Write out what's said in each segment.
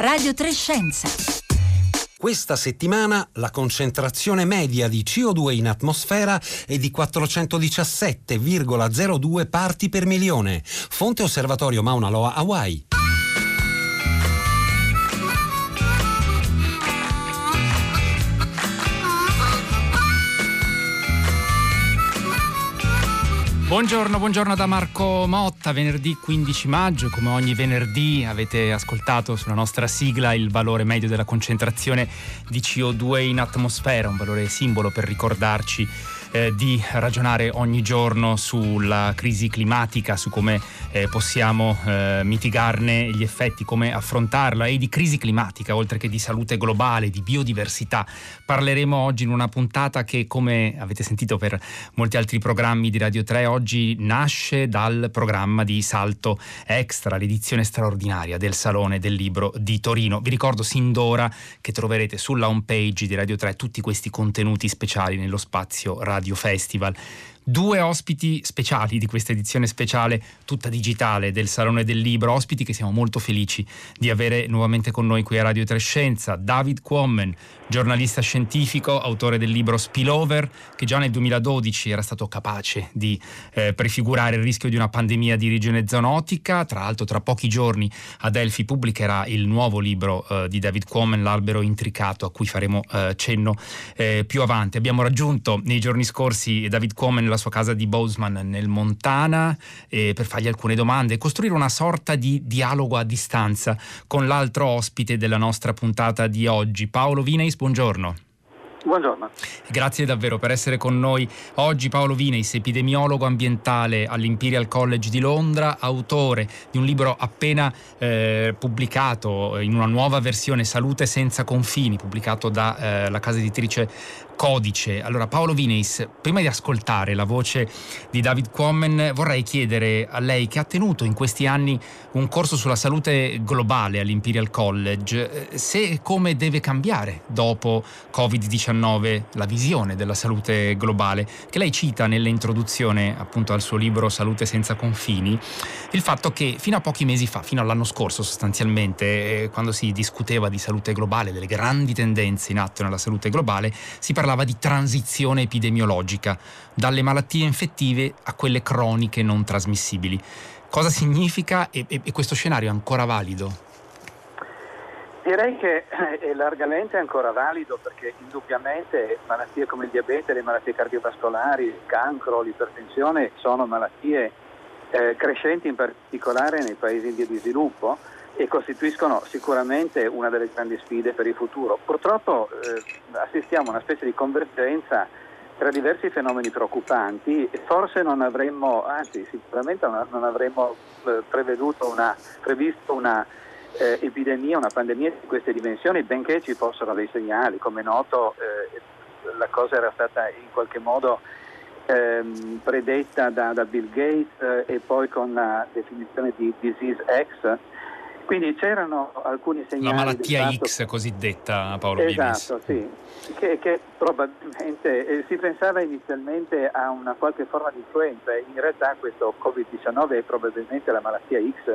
Radio Trescenza. Questa settimana la concentrazione media di CO2 in atmosfera è di 417,02 parti per milione. Fonte Osservatorio Mauna Loa Hawaii. Buongiorno, buongiorno da Marco Motta, venerdì 15 maggio, come ogni venerdì avete ascoltato sulla nostra sigla il valore medio della concentrazione di CO2 in atmosfera, un valore simbolo per ricordarci eh, di ragionare ogni giorno sulla crisi climatica, su come eh, possiamo eh, mitigarne gli effetti, come affrontarla e di crisi climatica, oltre che di salute globale, di biodiversità. Parleremo oggi in una puntata che, come avete sentito per molti altri programmi di Radio 3, oggi nasce dal programma di Salto Extra, l'edizione straordinaria del Salone del Libro di Torino. Vi ricordo sin d'ora che troverete sulla home page di Radio 3 tutti questi contenuti speciali nello spazio Radio Radio Festival due ospiti speciali di questa edizione speciale tutta digitale del Salone del Libro, ospiti che siamo molto felici di avere nuovamente con noi qui a Radio Trescenza, David Quammen, giornalista scientifico, autore del libro Spillover, che già nel 2012 era stato capace di eh, prefigurare il rischio di una pandemia di regione zoonotica, tra l'altro tra pochi giorni a Delphi pubblicherà il nuovo libro eh, di David Quammen, L'albero intricato, a cui faremo eh, cenno eh, più avanti. Abbiamo raggiunto nei giorni scorsi David Quammen, la sua casa di Boseman nel Montana eh, per fargli alcune domande e costruire una sorta di dialogo a distanza con l'altro ospite della nostra puntata di oggi, Paolo Vineis. Buongiorno. Buongiorno. Grazie davvero per essere con noi oggi. Paolo Vineis, epidemiologo ambientale all'Imperial College di Londra, autore di un libro appena eh, pubblicato in una nuova versione, Salute senza confini, pubblicato dalla eh, casa editrice codice. Allora Paolo Vineis, prima di ascoltare la voce di David Quammen, vorrei chiedere a lei che ha tenuto in questi anni un corso sulla salute globale all'Imperial College, eh, se e come deve cambiare dopo Covid-19 la visione della salute globale, che lei cita nell'introduzione appunto al suo libro Salute senza confini, il fatto che fino a pochi mesi fa, fino all'anno scorso sostanzialmente, eh, quando si discuteva di salute globale, delle grandi tendenze in atto nella salute globale, si parlava parlava di transizione epidemiologica, dalle malattie infettive a quelle croniche non trasmissibili. Cosa significa e, e, questo scenario è ancora valido? Direi che è largamente ancora valido perché indubbiamente malattie come il diabete, le malattie cardiovascolari, il cancro, l'ipertensione sono malattie eh, crescenti in particolare nei paesi in via di sviluppo e costituiscono sicuramente una delle grandi sfide per il futuro. Purtroppo eh, assistiamo a una specie di convergenza tra diversi fenomeni preoccupanti e forse non avremmo, anzi sicuramente non avremmo eh, una, previsto una eh, epidemia, una pandemia di queste dimensioni, benché ci fossero dei segnali. Come è noto eh, la cosa era stata in qualche modo ehm, predetta da, da, Bill Gates eh, e poi con la definizione di Disease X quindi c'erano alcuni segnali. La malattia X cosiddetta, Paolo Esatto, sì, che, che probabilmente eh, si pensava inizialmente a una qualche forma di influenza in realtà questo Covid-19 è probabilmente la malattia X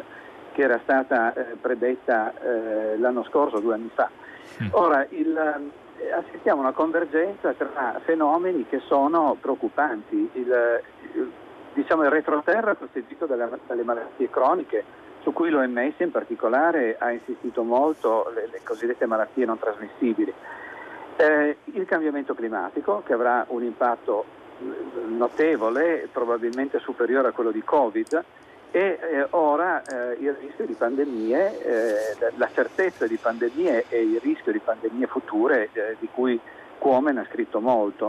che era stata eh, predetta eh, l'anno scorso, due anni fa. Mm. Ora, il, eh, assistiamo a una convergenza tra fenomeni che sono preoccupanti. Il, il, diciamo, il retroterra costituito dalle, dalle malattie croniche su cui l'OMS in particolare ha insistito molto, le, le cosiddette malattie non trasmissibili. Eh, il cambiamento climatico che avrà un impatto eh, notevole, probabilmente superiore a quello di Covid, e eh, ora eh, il rischio di pandemie, eh, la certezza di pandemie e il rischio di pandemie future eh, di cui Cuomen ha scritto molto.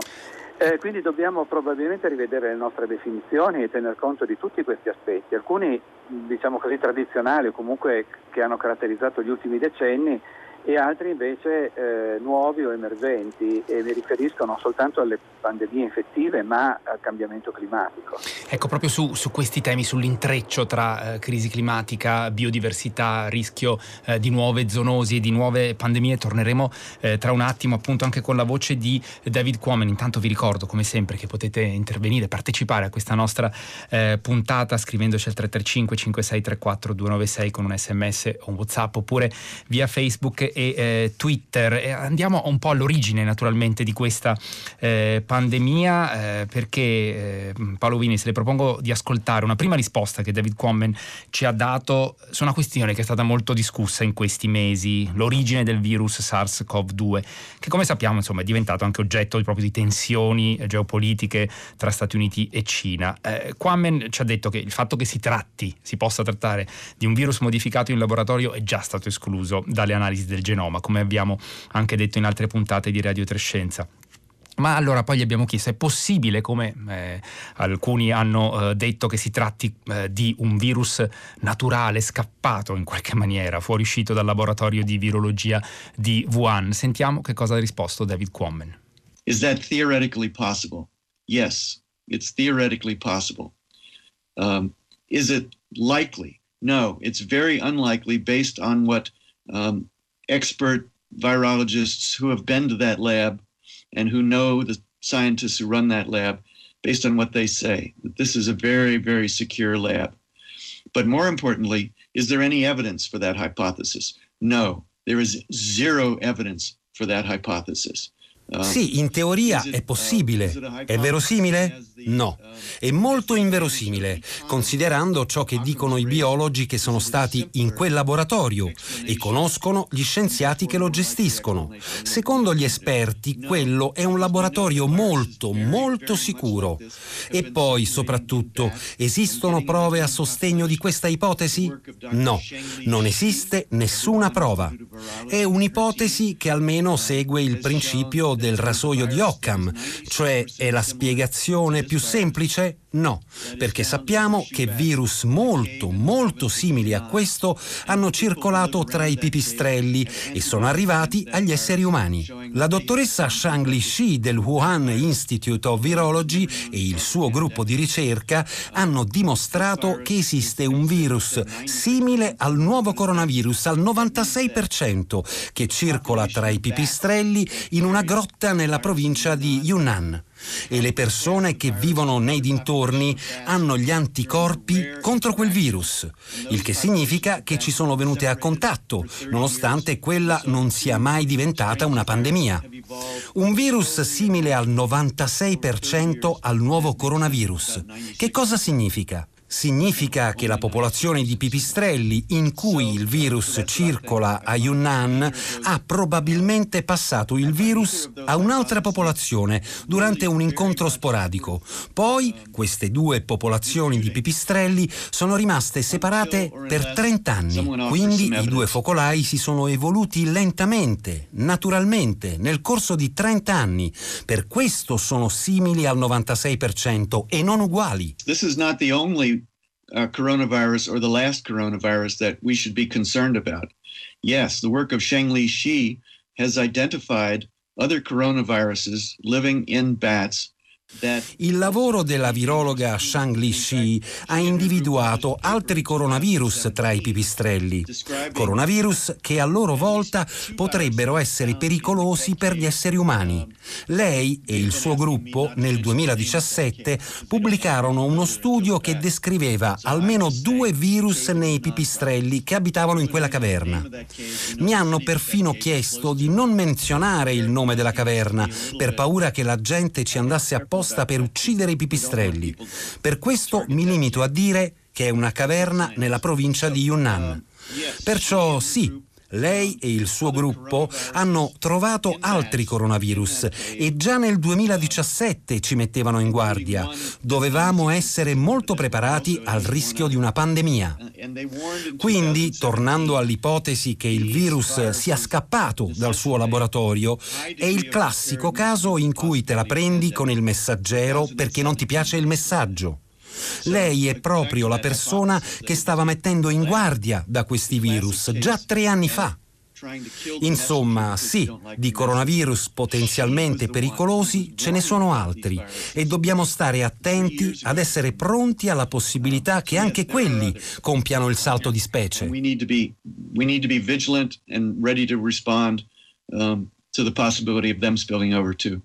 Eh, quindi dobbiamo probabilmente rivedere le nostre definizioni e tener conto di tutti questi aspetti, alcuni diciamo così tradizionali o comunque che hanno caratterizzato gli ultimi decenni e altri invece eh, nuovi o emergenti e mi riferisco non soltanto alle pandemie infettive ma al cambiamento climatico. Ecco, proprio su, su questi temi, sull'intreccio tra eh, crisi climatica, biodiversità, rischio eh, di nuove zoonosi e di nuove pandemie, torneremo eh, tra un attimo appunto anche con la voce di David Quammen. Intanto vi ricordo come sempre che potete intervenire, partecipare a questa nostra eh, puntata scrivendoci al 335 5634 296 con un sms o un whatsapp oppure via Facebook e eh, Twitter. E andiamo un po' all'origine naturalmente di questa eh, pandemia eh, perché eh, Paolo Vini se le propongo di ascoltare una prima risposta che David Quammen ci ha dato su una questione che è stata molto discussa in questi mesi, l'origine del virus SARS-CoV-2 che come sappiamo insomma, è diventato anche oggetto proprio di tensioni geopolitiche tra Stati Uniti e Cina. Eh, Quammen ci ha detto che il fatto che si tratti, si possa trattare di un virus modificato in laboratorio è già stato escluso dalle analisi del genoma, come abbiamo anche detto in altre puntate di Radio Trescenza. Ma allora poi gli abbiamo chiesto, è possibile, come eh, alcuni hanno eh, detto, che si tratti eh, di un virus naturale, scappato in qualche maniera, fuoriuscito dal laboratorio di virologia di Wuhan? Sentiamo che cosa ha risposto David Quammen. Is that theoretically possible? Yes, it's theoretically possible. Um, is it likely? No, it's very unlikely based on what um, expert virologists who have been to that lab and who know the scientists who run that lab based on what they say. That this is a very, very secure lab. But more importantly, is there any evidence for that hypothesis? No, there is zero evidence for that hypothesis. Uh, sì, in teoria è possibile. È verosimile? No. È molto inverosimile, considerando ciò che dicono i biologi che sono stati in quel laboratorio e conoscono gli scienziati che lo gestiscono. Secondo gli esperti, quello è un laboratorio molto, molto sicuro. E poi, soprattutto, esistono prove a sostegno di questa ipotesi? No, non esiste nessuna prova. È un'ipotesi che almeno segue il principio del rasoio di Occam, cioè è la spiegazione più semplice? No, perché sappiamo che virus molto, molto simili a questo hanno circolato tra i pipistrelli e sono arrivati agli esseri umani. La dottoressa Shang Li Shi del Wuhan Institute of Virology e il suo gruppo di ricerca hanno dimostrato che esiste un virus simile al nuovo coronavirus al 96% che circola tra i pipistrelli in una grotta nella provincia di Yunnan e le persone che vivono nei dintorni hanno gli anticorpi contro quel virus, il che significa che ci sono venute a contatto, nonostante quella non sia mai diventata una pandemia. Un virus simile al 96% al nuovo coronavirus. Che cosa significa? Significa che la popolazione di pipistrelli in cui il virus circola a Yunnan ha probabilmente passato il virus a un'altra popolazione durante un incontro sporadico. Poi queste due popolazioni di pipistrelli sono rimaste separate per 30 anni. Quindi i due focolai si sono evoluti lentamente, naturalmente, nel corso di 30 anni. Per questo sono simili al 96% e non uguali. This is not the only uh, coronavirus or the last coronavirus that we should be concerned about. Yes, the work of Shengli Shi has identified other coronaviruses living in bats Il lavoro della virologa Shang Li Shi ha individuato altri coronavirus tra i pipistrelli, coronavirus che a loro volta potrebbero essere pericolosi per gli esseri umani. Lei e il suo gruppo nel 2017 pubblicarono uno studio che descriveva almeno due virus nei pipistrelli che abitavano in quella caverna. Mi hanno perfino chiesto di non menzionare il nome della caverna per paura che la gente ci andasse apposta apposta per uccidere i pipistrelli. Per questo mi limito a dire che è una caverna nella provincia di Yunnan. Perciò sì, lei e il suo gruppo hanno trovato altri coronavirus e già nel 2017 ci mettevano in guardia. Dovevamo essere molto preparati al rischio di una pandemia. Quindi, tornando all'ipotesi che il virus sia scappato dal suo laboratorio, è il classico caso in cui te la prendi con il messaggero perché non ti piace il messaggio. Lei è proprio la persona che stava mettendo in guardia da questi virus già tre anni fa. Insomma, sì, di coronavirus potenzialmente pericolosi ce ne sono altri e dobbiamo stare attenti ad essere pronti alla possibilità che anche quelli compiano il salto di specie. Um, to the possibility of them spilling over too.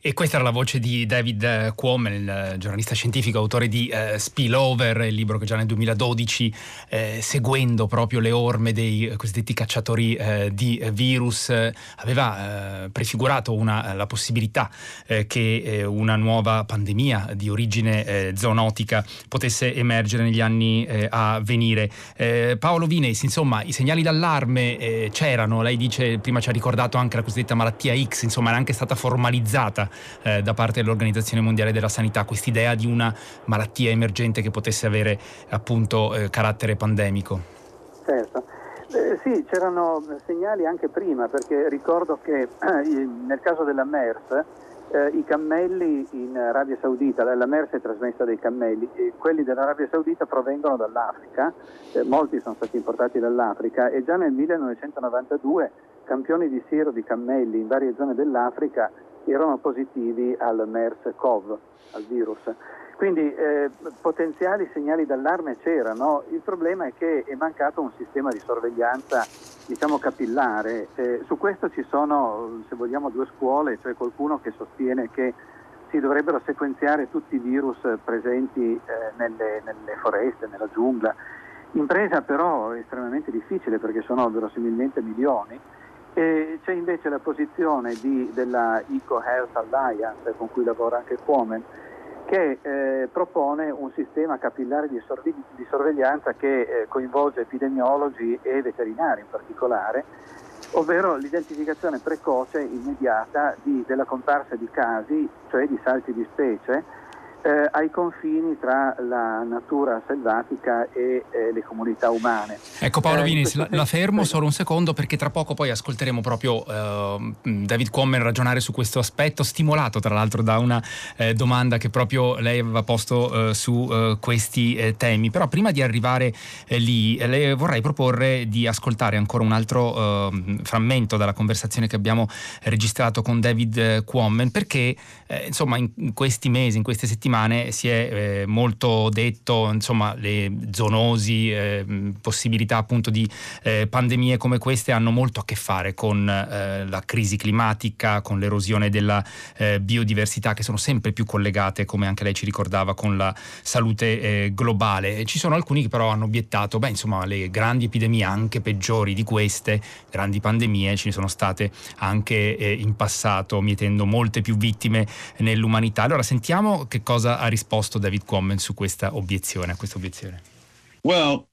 E questa era la voce di David Quam, il giornalista scientifico, autore di eh, Spillover, il libro che già nel 2012, eh, seguendo proprio le orme dei cosiddetti cacciatori eh, di virus, aveva eh, prefigurato una, la possibilità eh, che eh, una nuova pandemia di origine zoonotica potesse emergere negli anni a venire. Paolo Vines, insomma, i segnali d'allarme c'erano, lei dice, prima ci ha ricordato anche la cosiddetta malattia X, insomma, era anche stata formalizzata eh, da parte dell'Organizzazione Mondiale della Sanità, quest'idea di una malattia emergente che potesse avere appunto eh, carattere pandemico. Certo. Eh, sì, c'erano segnali anche prima, perché ricordo che eh, nel caso della MERS eh, i cammelli in Arabia Saudita, la MERS è trasmessa dai cammelli, quelli dell'Arabia Saudita provengono dall'Africa, eh, molti sono stati importati dall'Africa e già nel 1992 campioni di siero di cammelli in varie zone dell'Africa erano positivi al MERS-CoV, al virus. Quindi eh, potenziali segnali d'allarme c'erano, il problema è che è mancato un sistema di sorveglianza diciamo capillare. Eh, su questo ci sono, se vogliamo, due scuole, cioè qualcuno che sostiene che si dovrebbero sequenziare tutti i virus presenti eh, nelle, nelle foreste, nella giungla. Impresa però estremamente difficile perché sono verosimilmente milioni e c'è invece la posizione di, della Eco Health Alliance con cui lavora anche Cuomen che eh, propone un sistema capillare di, sorvi- di sorveglianza che eh, coinvolge epidemiologi e veterinari in particolare, ovvero l'identificazione precoce immediata di, della comparsa di casi, cioè di salti di specie, eh, ai confini tra la natura selvatica e eh, le comunità umane. Ecco Paolo eh, Vinis, la, la, fermo solo un secondo perché tra poco poi ascolteremo proprio eh, David Commen ragionare su questo aspetto, stimolato tra l'altro da una eh, domanda che proprio lei aveva posto eh, su questi temi. Però prima di arrivare lì le vorrei proporre di ascoltare ancora un altro frammento dalla conversazione che abbiamo registrato con David Quammen perché insomma in questi mesi, in queste settimane, settimane si è eh, molto detto, insomma, le zoonosi, eh, possibilità appunto di eh, pandemie come queste hanno molto a che fare con eh, la crisi climatica, con l'erosione della eh, biodiversità che sono sempre più collegate, come anche lei ci ricordava, con la salute eh, globale. Ci sono alcuni che però hanno obiettato, beh, insomma, le grandi epidemie anche peggiori di queste, grandi pandemie, ci sono state anche in passato, mietendo molte più vittime nell'umanità. Allora sentiamo che cosa cosa ha risposto David Quammen su questa obiezione, questa obiezione? Well,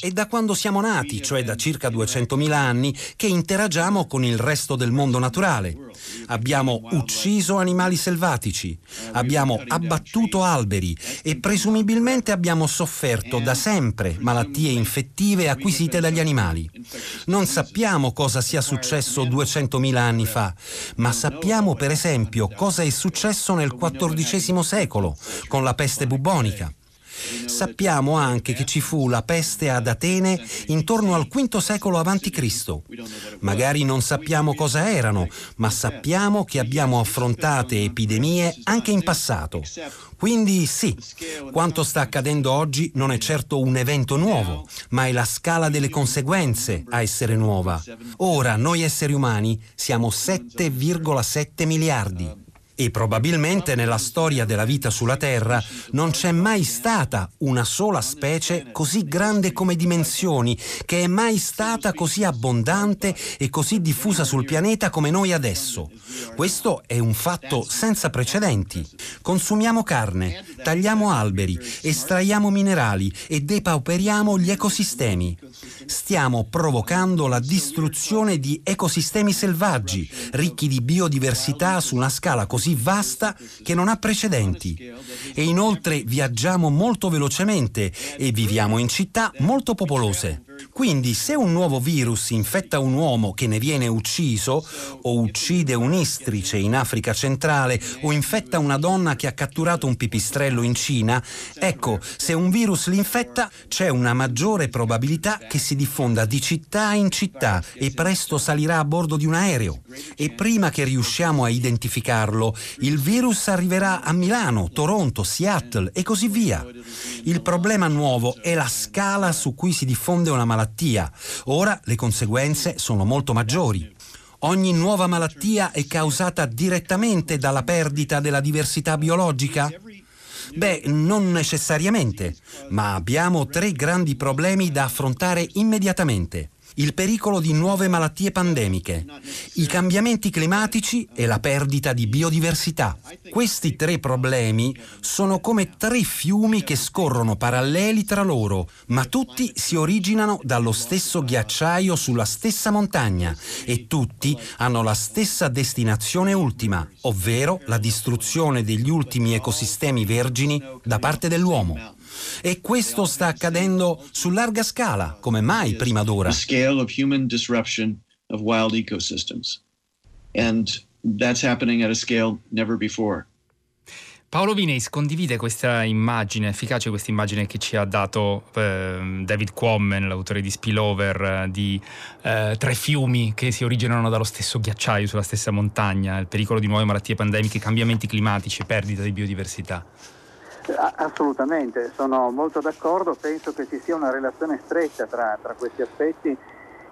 è da quando siamo nati, cioè da circa 200.000 anni, che interagiamo con il resto del mondo naturale. Abbiamo ucciso animali selvatici, abbiamo abbattuto alberi e presumibilmente abbiamo sofferto da sempre malattie infettive acquisite dagli animali. Non sappiamo cosa sia successo 200.000 anni fa, ma sappiamo per esempio cosa è successo nel XIV secolo con la peste bubonica babilonica. Sappiamo anche che ci fu la peste ad Atene intorno al V secolo a.C. Magari non sappiamo cosa erano, ma sappiamo che abbiamo affrontate epidemie anche in passato. Quindi sì, quanto sta accadendo oggi non è certo un evento nuovo, ma è la scala delle conseguenze a essere nuova. Ora noi esseri umani siamo 7,7 miliardi. E probabilmente nella storia della vita sulla Terra non c'è mai stata una sola specie così grande come dimensioni, che è mai stata così abbondante e così diffusa sul pianeta come noi adesso. Questo è un fatto senza precedenti. Consumiamo carne, tagliamo alberi, estraiamo minerali e depauperiamo gli ecosistemi. Stiamo provocando la distruzione di ecosistemi selvaggi, ricchi di biodiversità su una scala così così vasta che non ha precedenti. E inoltre viaggiamo molto velocemente e viviamo in città molto popolose. Quindi se un nuovo virus infetta un uomo che ne viene ucciso, o uccide un'istrice in Africa centrale, o infetta una donna che ha catturato un pipistrello in Cina, ecco, se un virus l'infetta c'è una maggiore probabilità che si diffonda di città in città e presto salirà a bordo di un aereo. E prima che riusciamo a identificarlo, il virus arriverà a Milano, Toronto, Seattle e così via. Il problema nuovo è la scala su cui si diffonde una malattia malattia. Ora le conseguenze sono molto maggiori. Ogni nuova malattia è causata direttamente dalla perdita della diversità biologica? Beh, non necessariamente, ma abbiamo tre grandi problemi da affrontare immediatamente il pericolo di nuove malattie pandemiche, i cambiamenti climatici e la perdita di biodiversità. Questi tre problemi sono come tre fiumi che scorrono paralleli tra loro, ma tutti si originano dallo stesso ghiacciaio sulla stessa montagna e tutti hanno la stessa destinazione ultima, ovvero la distruzione degli ultimi ecosistemi vergini da parte dell'uomo. E questo sta accadendo su larga scala, come mai prima d'ora. scale of human disruption of wild ecosystems. And that's happening at a scale never before. Paolo Vineis condivide questa immagine, efficace questa immagine che ci ha dato eh, David Quammen, l'autore di Spillover, di eh, tre fiumi che si originano dallo stesso ghiacciaio sulla stessa montagna, il pericolo di nuove malattie pandemiche, cambiamenti climatici, perdita di biodiversità. Assolutamente, sono molto d'accordo, penso che ci sia una relazione stretta tra, tra questi aspetti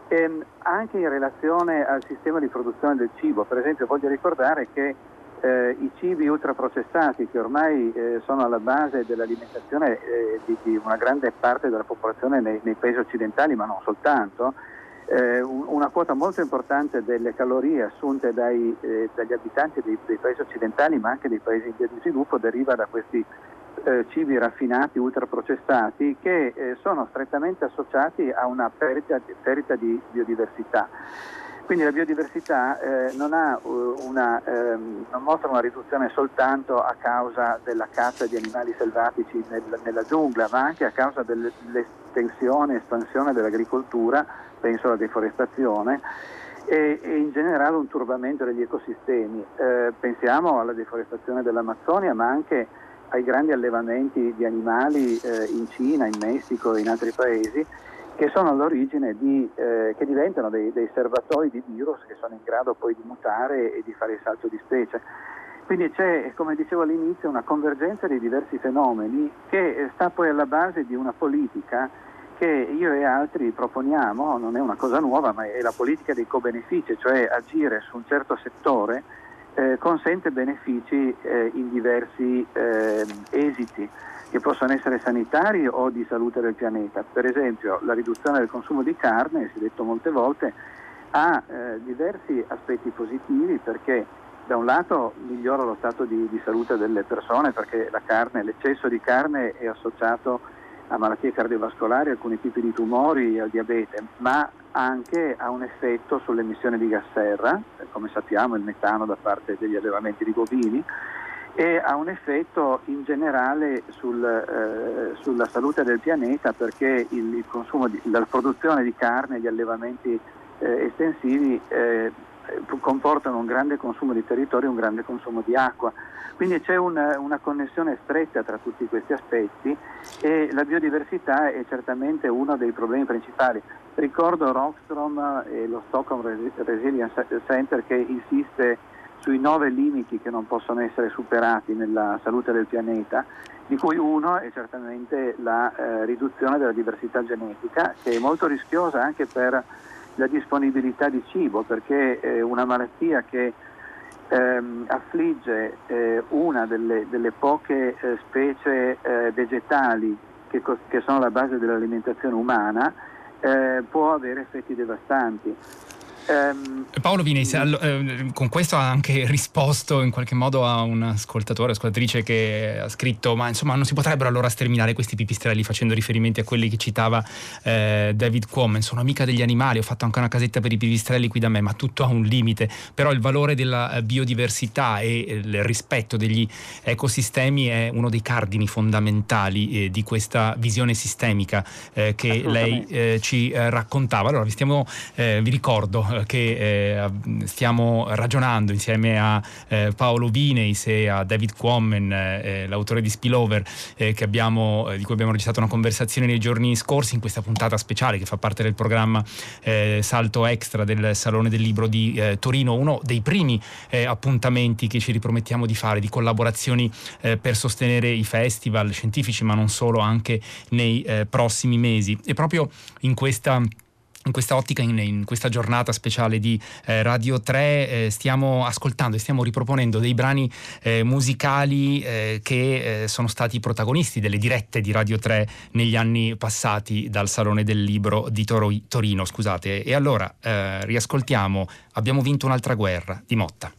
e anche in relazione al sistema di produzione del cibo. Per esempio voglio ricordare che eh, i cibi ultraprocessati che ormai eh, sono alla base dell'alimentazione eh, di, di, una grande parte della popolazione nei, nei paesi occidentali, ma non soltanto, eh, una quota molto importante delle calorie assunte dai, eh, dagli abitanti dei, dei, paesi occidentali, ma anche dei paesi in via di sviluppo, deriva da questi eh, cibi raffinati, ultraprocessati, che eh, sono strettamente associati a una perdita, perdita di biodiversità. Quindi la biodiversità eh, non, una, ehm, non, mostra una riduzione soltanto a causa della caccia di animali selvatici nel, nella giungla, ma anche a causa dell'estensione e espansione dell'agricoltura, penso alla deforestazione, e, e, in generale un turbamento degli ecosistemi. Eh, pensiamo alla deforestazione dell'Amazzonia, ma anche ai grandi allevamenti di animali eh, in Cina, in Messico e in altri paesi che sono all'origine di, eh, che diventano dei, dei, serbatoi di virus che sono in grado poi di mutare e di fare il salto di specie. Quindi c'è, come dicevo all'inizio, una convergenza di diversi fenomeni che sta poi alla base di una politica che io e altri proponiamo, non è una cosa nuova, ma è la politica dei co-benefici, cioè agire su un certo settore eh, consente benefici eh, in diversi eh, esiti che possono essere sanitari o di salute del pianeta. Per esempio la riduzione del consumo di carne, si è detto molte volte, ha eh, diversi aspetti positivi perché da un lato migliora lo stato di, di salute delle persone perché carne, l'eccesso di carne è associato a malattie cardiovascolari, alcuni tipi di tumori, al diabete, ma anche ha un effetto sull'emissione di gas serra, come sappiamo il metano da parte degli allevamenti di bovini, e ha un effetto in generale sul, eh, sulla salute del pianeta perché il, il di, la produzione di carne, gli allevamenti eh, estensivi eh, comportano un grande consumo di territorio e un grande consumo di acqua. Quindi c'è una, una, connessione stretta tra tutti questi aspetti e la biodiversità è certamente uno dei problemi principali. Ricordo Rockstrom e lo Stockholm Resilience Center che insiste sui nove limiti che non possono essere superati nella salute del pianeta, di cui uno è certamente la eh, riduzione della diversità genetica, che è molto rischiosa anche per la disponibilità di cibo, perché è una malattia che ehm, affligge eh, una delle, delle poche eh, specie eh, vegetali che, che, sono la base dell'alimentazione umana, eh, può avere effetti devastanti. Um, Paolo Vinis, eh, con questo ha anche risposto in qualche modo a un ascoltatore, ascoltatrice che ha scritto ma insomma non si potrebbero allora sterminare questi pipistrelli facendo riferimenti a quelli che citava eh, David Quammen, sono amica degli animali, ho fatto anche una casetta per i pipistrelli qui da me, ma tutto ha un limite, però il valore della eh, biodiversità e il rispetto degli ecosistemi è uno dei cardini fondamentali eh, di questa visione sistemica eh, che lei eh, ci raccontava. Allora vi, stiamo, vi ricordo che eh, stiamo ragionando insieme a eh, Paolo Vineis e a David Quammen, eh, l'autore di Spillover, abbiamo, di cui abbiamo registrato una conversazione nei giorni scorsi in questa puntata speciale che fa parte del programma Salto Extra del Salone del Libro di Torino, uno dei primi appuntamenti che ci ripromettiamo di fare, di collaborazioni per sostenere i festival scientifici, ma non solo, anche nei prossimi mesi. E proprio in questa in questa ottica, in, in, questa giornata speciale di eh, Radio 3, eh, stiamo ascoltando e stiamo riproponendo dei brani eh, musicali eh, che eh, sono stati protagonisti delle dirette di Radio 3 negli anni passati dal Salone del Libro di Toro, Torino. Scusate. E allora eh, riascoltiamo Abbiamo vinto un'altra guerra di Motta.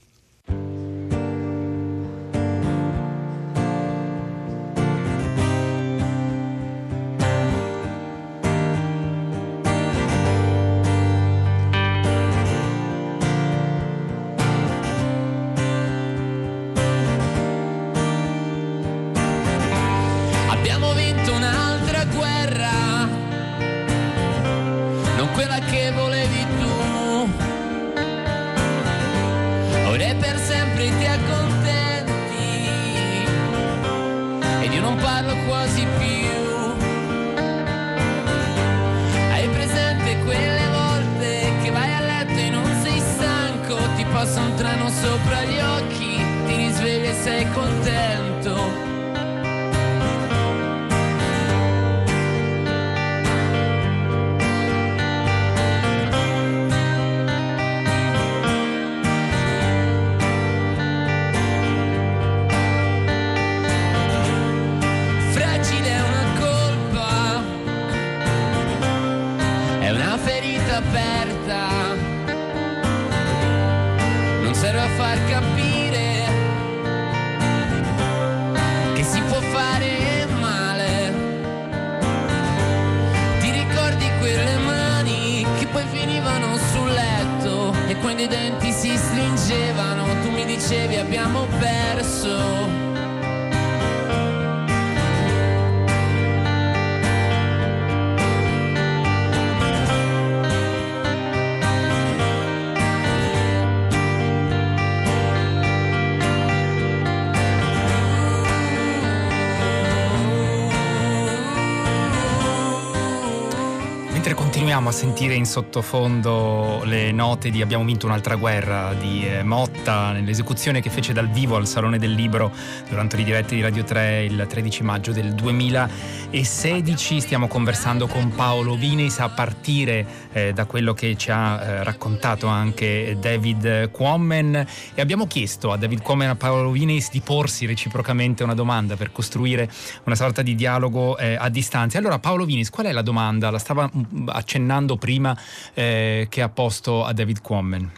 Continuiamo a sentire in sottofondo le note di Abbiamo vinto un'altra guerra di eh, Motta nell'esecuzione che fece dal vivo al Salone del Libro durante le dirette di Radio 3 il 13 maggio del 2016. Stiamo conversando con Paolo Vinis a partire eh, da quello che ci ha eh, raccontato anche David Quammen e abbiamo chiesto a David Quammen e a Paolo Vinis di porsi reciprocamente una domanda per costruire una sorta di dialogo eh, a distanza. Allora Paolo Vinis, qual è la domanda? La stava mm, accennando accennando prima eh, che ha posto a David Quammen.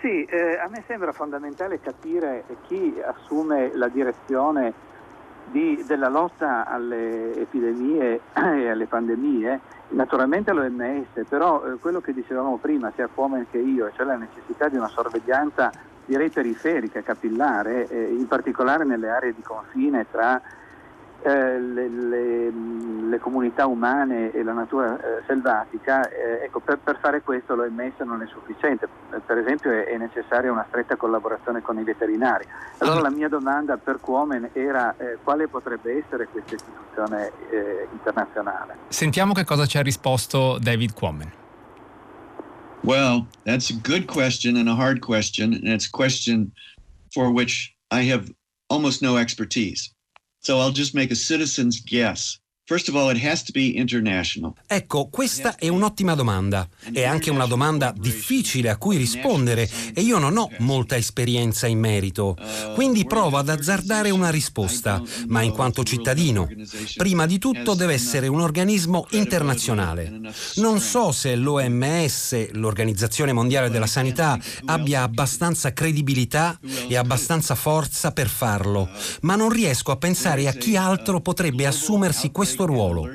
Sì, eh, a me sembra fondamentale capire chi assume la direzione di, della lotta alle epidemie e alle pandemie, naturalmente l'OMS, però eh, quello che dicevamo prima, sia Quammen che io, cioè la necessità di una sorveglianza direi periferica, capillare, eh, in particolare nelle aree di confine tra eh, le, le, le, comunità umane e la natura eh, selvatica, eh, ecco, per, per, fare questo l'OMS non è sufficiente, per esempio è, è, necessaria una stretta collaborazione con i veterinari. Allora la mia domanda per Quomen era eh, quale potrebbe essere questa istituzione eh, internazionale? Sentiamo che cosa ci ha risposto David Quomen. Well, that's a good question and a hard question, and it's a question for which I have almost no expertise. So I'll just make a citizen's guess Ecco, questa è un'ottima domanda. È anche una domanda difficile a cui rispondere e io non ho molta esperienza in merito. Quindi provo ad azzardare una risposta, ma in quanto cittadino. Prima di tutto deve essere un organismo internazionale. Non so se l'OMS, l'Organizzazione Mondiale della Sanità, abbia abbastanza credibilità e abbastanza forza per farlo, ma non riesco a pensare a chi altro potrebbe assumersi questo questo ruolo.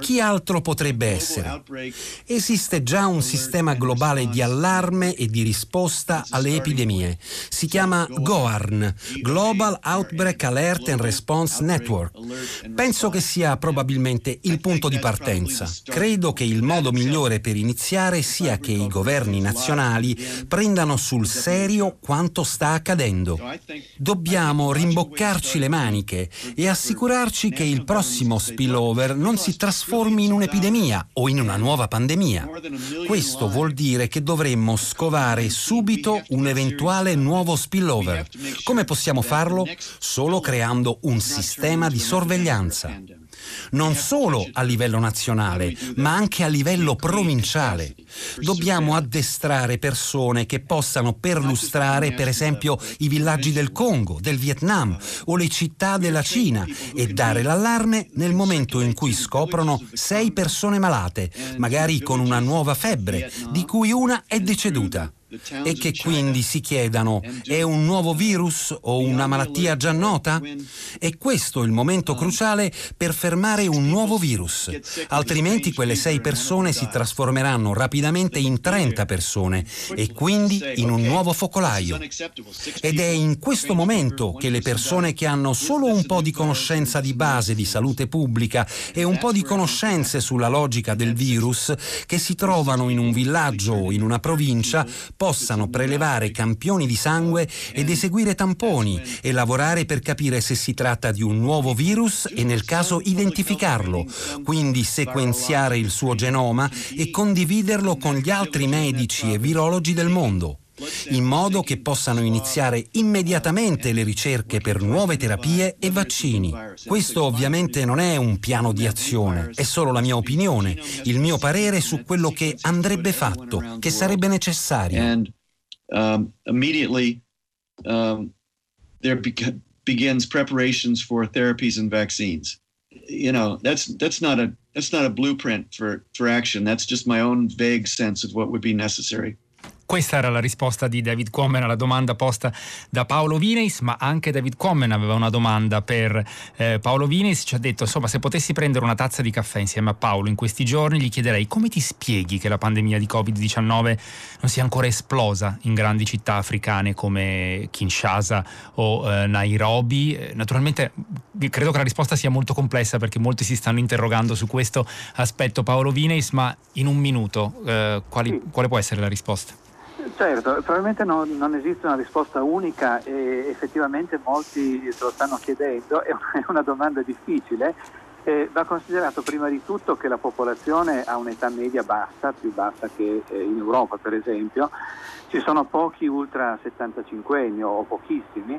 Chi altro potrebbe essere? Esiste già un sistema globale di allarme e di risposta alle epidemie. Si chiama GOARN, Global Outbreak Alert and Response Network. Penso che sia probabilmente il punto di partenza. Credo che il modo migliore per iniziare sia che i governi nazionali prendano sul serio quanto sta accadendo. Dobbiamo rimboccarci le maniche e assicurarci che il prossimo spillover spillover non si trasformi in un'epidemia o in una nuova pandemia. Questo vuol dire che dovremmo scovare subito un eventuale nuovo spillover. Come possiamo farlo? Solo creando un sistema di sorveglianza non solo a livello nazionale, ma anche a livello provinciale. Dobbiamo addestrare persone che possano perlustrare, per esempio, i villaggi del Congo, del Vietnam o le città della Cina e dare l'allarme nel momento in cui scoprono sei persone malate, magari con una nuova febbre, di cui una è deceduta e che quindi si chiedano è un nuovo virus o una malattia già nota? È questo il momento cruciale per fermare un nuovo virus, altrimenti quelle sei persone si trasformeranno rapidamente in 30 persone e quindi in un nuovo focolaio. Ed è in questo momento che le persone che hanno solo un po' di conoscenza di base di salute pubblica e un po' di conoscenze sulla logica del virus, che si trovano in un villaggio o in una provincia, possano prelevare campioni di sangue ed eseguire tamponi e lavorare per capire se si tratta di un nuovo virus e nel caso identificarlo, quindi sequenziare il suo genoma e condividerlo con gli altri medici e virologi del mondo in modo che possano iniziare immediatamente le ricerche per nuove terapie e vaccini. Questo ovviamente non è un piano di azione, è solo la mia opinione, il mio parere su quello che andrebbe fatto, che sarebbe necessario. Um, um, begins preparations for therapies and vaccines. You know, that's that's not a that's not a blueprint for for action. That's just my own vague sense of what would be necessary. Questa era la risposta di David Quammen alla domanda posta da Paolo Vineis, ma anche David Quammen aveva una domanda per eh, Paolo Vineis. Ci ha detto, insomma, se potessi prendere una tazza di caffè insieme a Paolo in questi giorni, gli chiederei come ti spieghi che la pandemia di Covid-19 non sia ancora esplosa in grandi città africane come Kinshasa o eh, Nairobi. Eh, naturalmente credo che la risposta sia molto complessa perché molti si stanno interrogando su questo aspetto. Paolo Vineis, ma in un minuto, eh, quali, quale può essere la risposta? Certo, probabilmente non, non, esiste una risposta unica e effettivamente molti se lo stanno chiedendo, è una, domanda difficile. Eh, va considerato prima di tutto che la popolazione ha un'età media bassa, più bassa che eh, in Europa per esempio, ci sono pochi ultra 75 anni o pochissimi,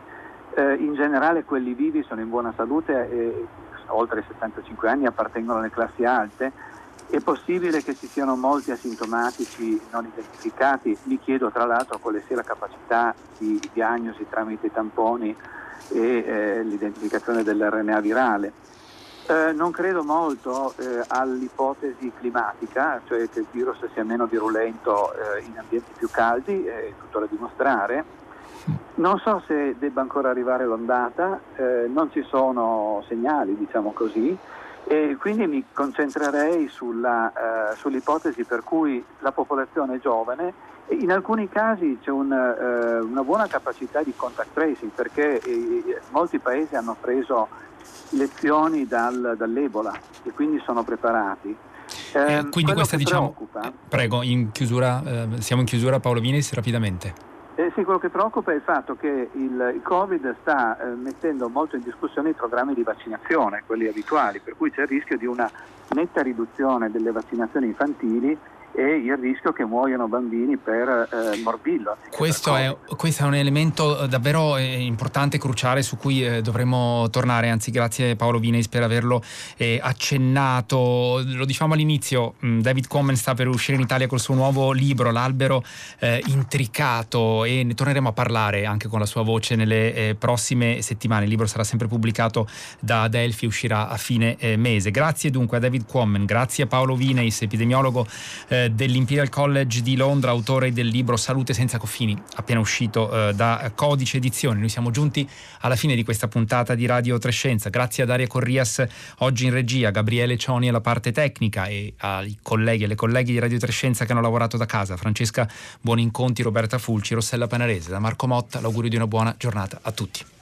eh, in generale quelli vivi sono in buona salute e oltre i 75 anni appartengono alle classi alte è possibile che ci siano molti asintomatici non identificati, mi chiedo tra l'altro quale sia la capacità di diagnosi tramite tamponi e eh, l'identificazione dell'RNA virale. Eh, non credo molto eh, all'ipotesi climatica, cioè che il virus sia meno virulento eh, in ambienti più caldi, è tutto da dimostrare. Non so se debba ancora arrivare l'ondata, eh, non ci sono segnali, diciamo così. E quindi mi concentrerei sulla, uh, sull'ipotesi per cui la popolazione giovane in alcuni casi c'è un, uh, una buona capacità di contact tracing perché eh, molti paesi hanno preso lezioni dal, dall'Ebola e quindi sono preparati. Eh, quindi questa diciamo... Preoccupa, prego, in chiusura, eh, siamo in chiusura Paolo Vinis rapidamente. Eh sì, quello che preoccupa è il fatto che il, il Covid sta eh, mettendo molto in discussione i programmi di vaccinazione, quelli abituali, per cui c'è il rischio di una netta riduzione delle vaccinazioni infantili e il rischio che muoiano bambini per eh, morbillo. Questo è, questo è, un elemento eh, davvero eh, importante, cruciale, su cui eh, dovremmo tornare, anzi grazie Paolo Vineis per averlo eh, accennato. Lo diciamo all'inizio, mm, David Comen sta per uscire in Italia col suo nuovo libro, L'albero eh, intricato, e ne torneremo a parlare anche con la sua voce nelle prossime settimane. Il libro sarà sempre pubblicato da Adelphi, uscirà a fine mese. Grazie dunque a David Comen, grazie a Paolo Vineis, epidemiologo dell'Imperial College di Londra, autore del libro Salute senza coffini, appena uscito eh, da Codice Edizione. Noi siamo giunti alla fine di questa puntata di Radio Trescenza. Grazie a Daria Corrias oggi in regia, Gabriele Cioni alla parte tecnica e ai colleghi e alle colleghe di Radio Trescenza che hanno lavorato da casa, Francesca Buoninconti, Roberta Fulci, Rossella Panarese. Da Marco Motta l'augurio di una buona giornata a tutti.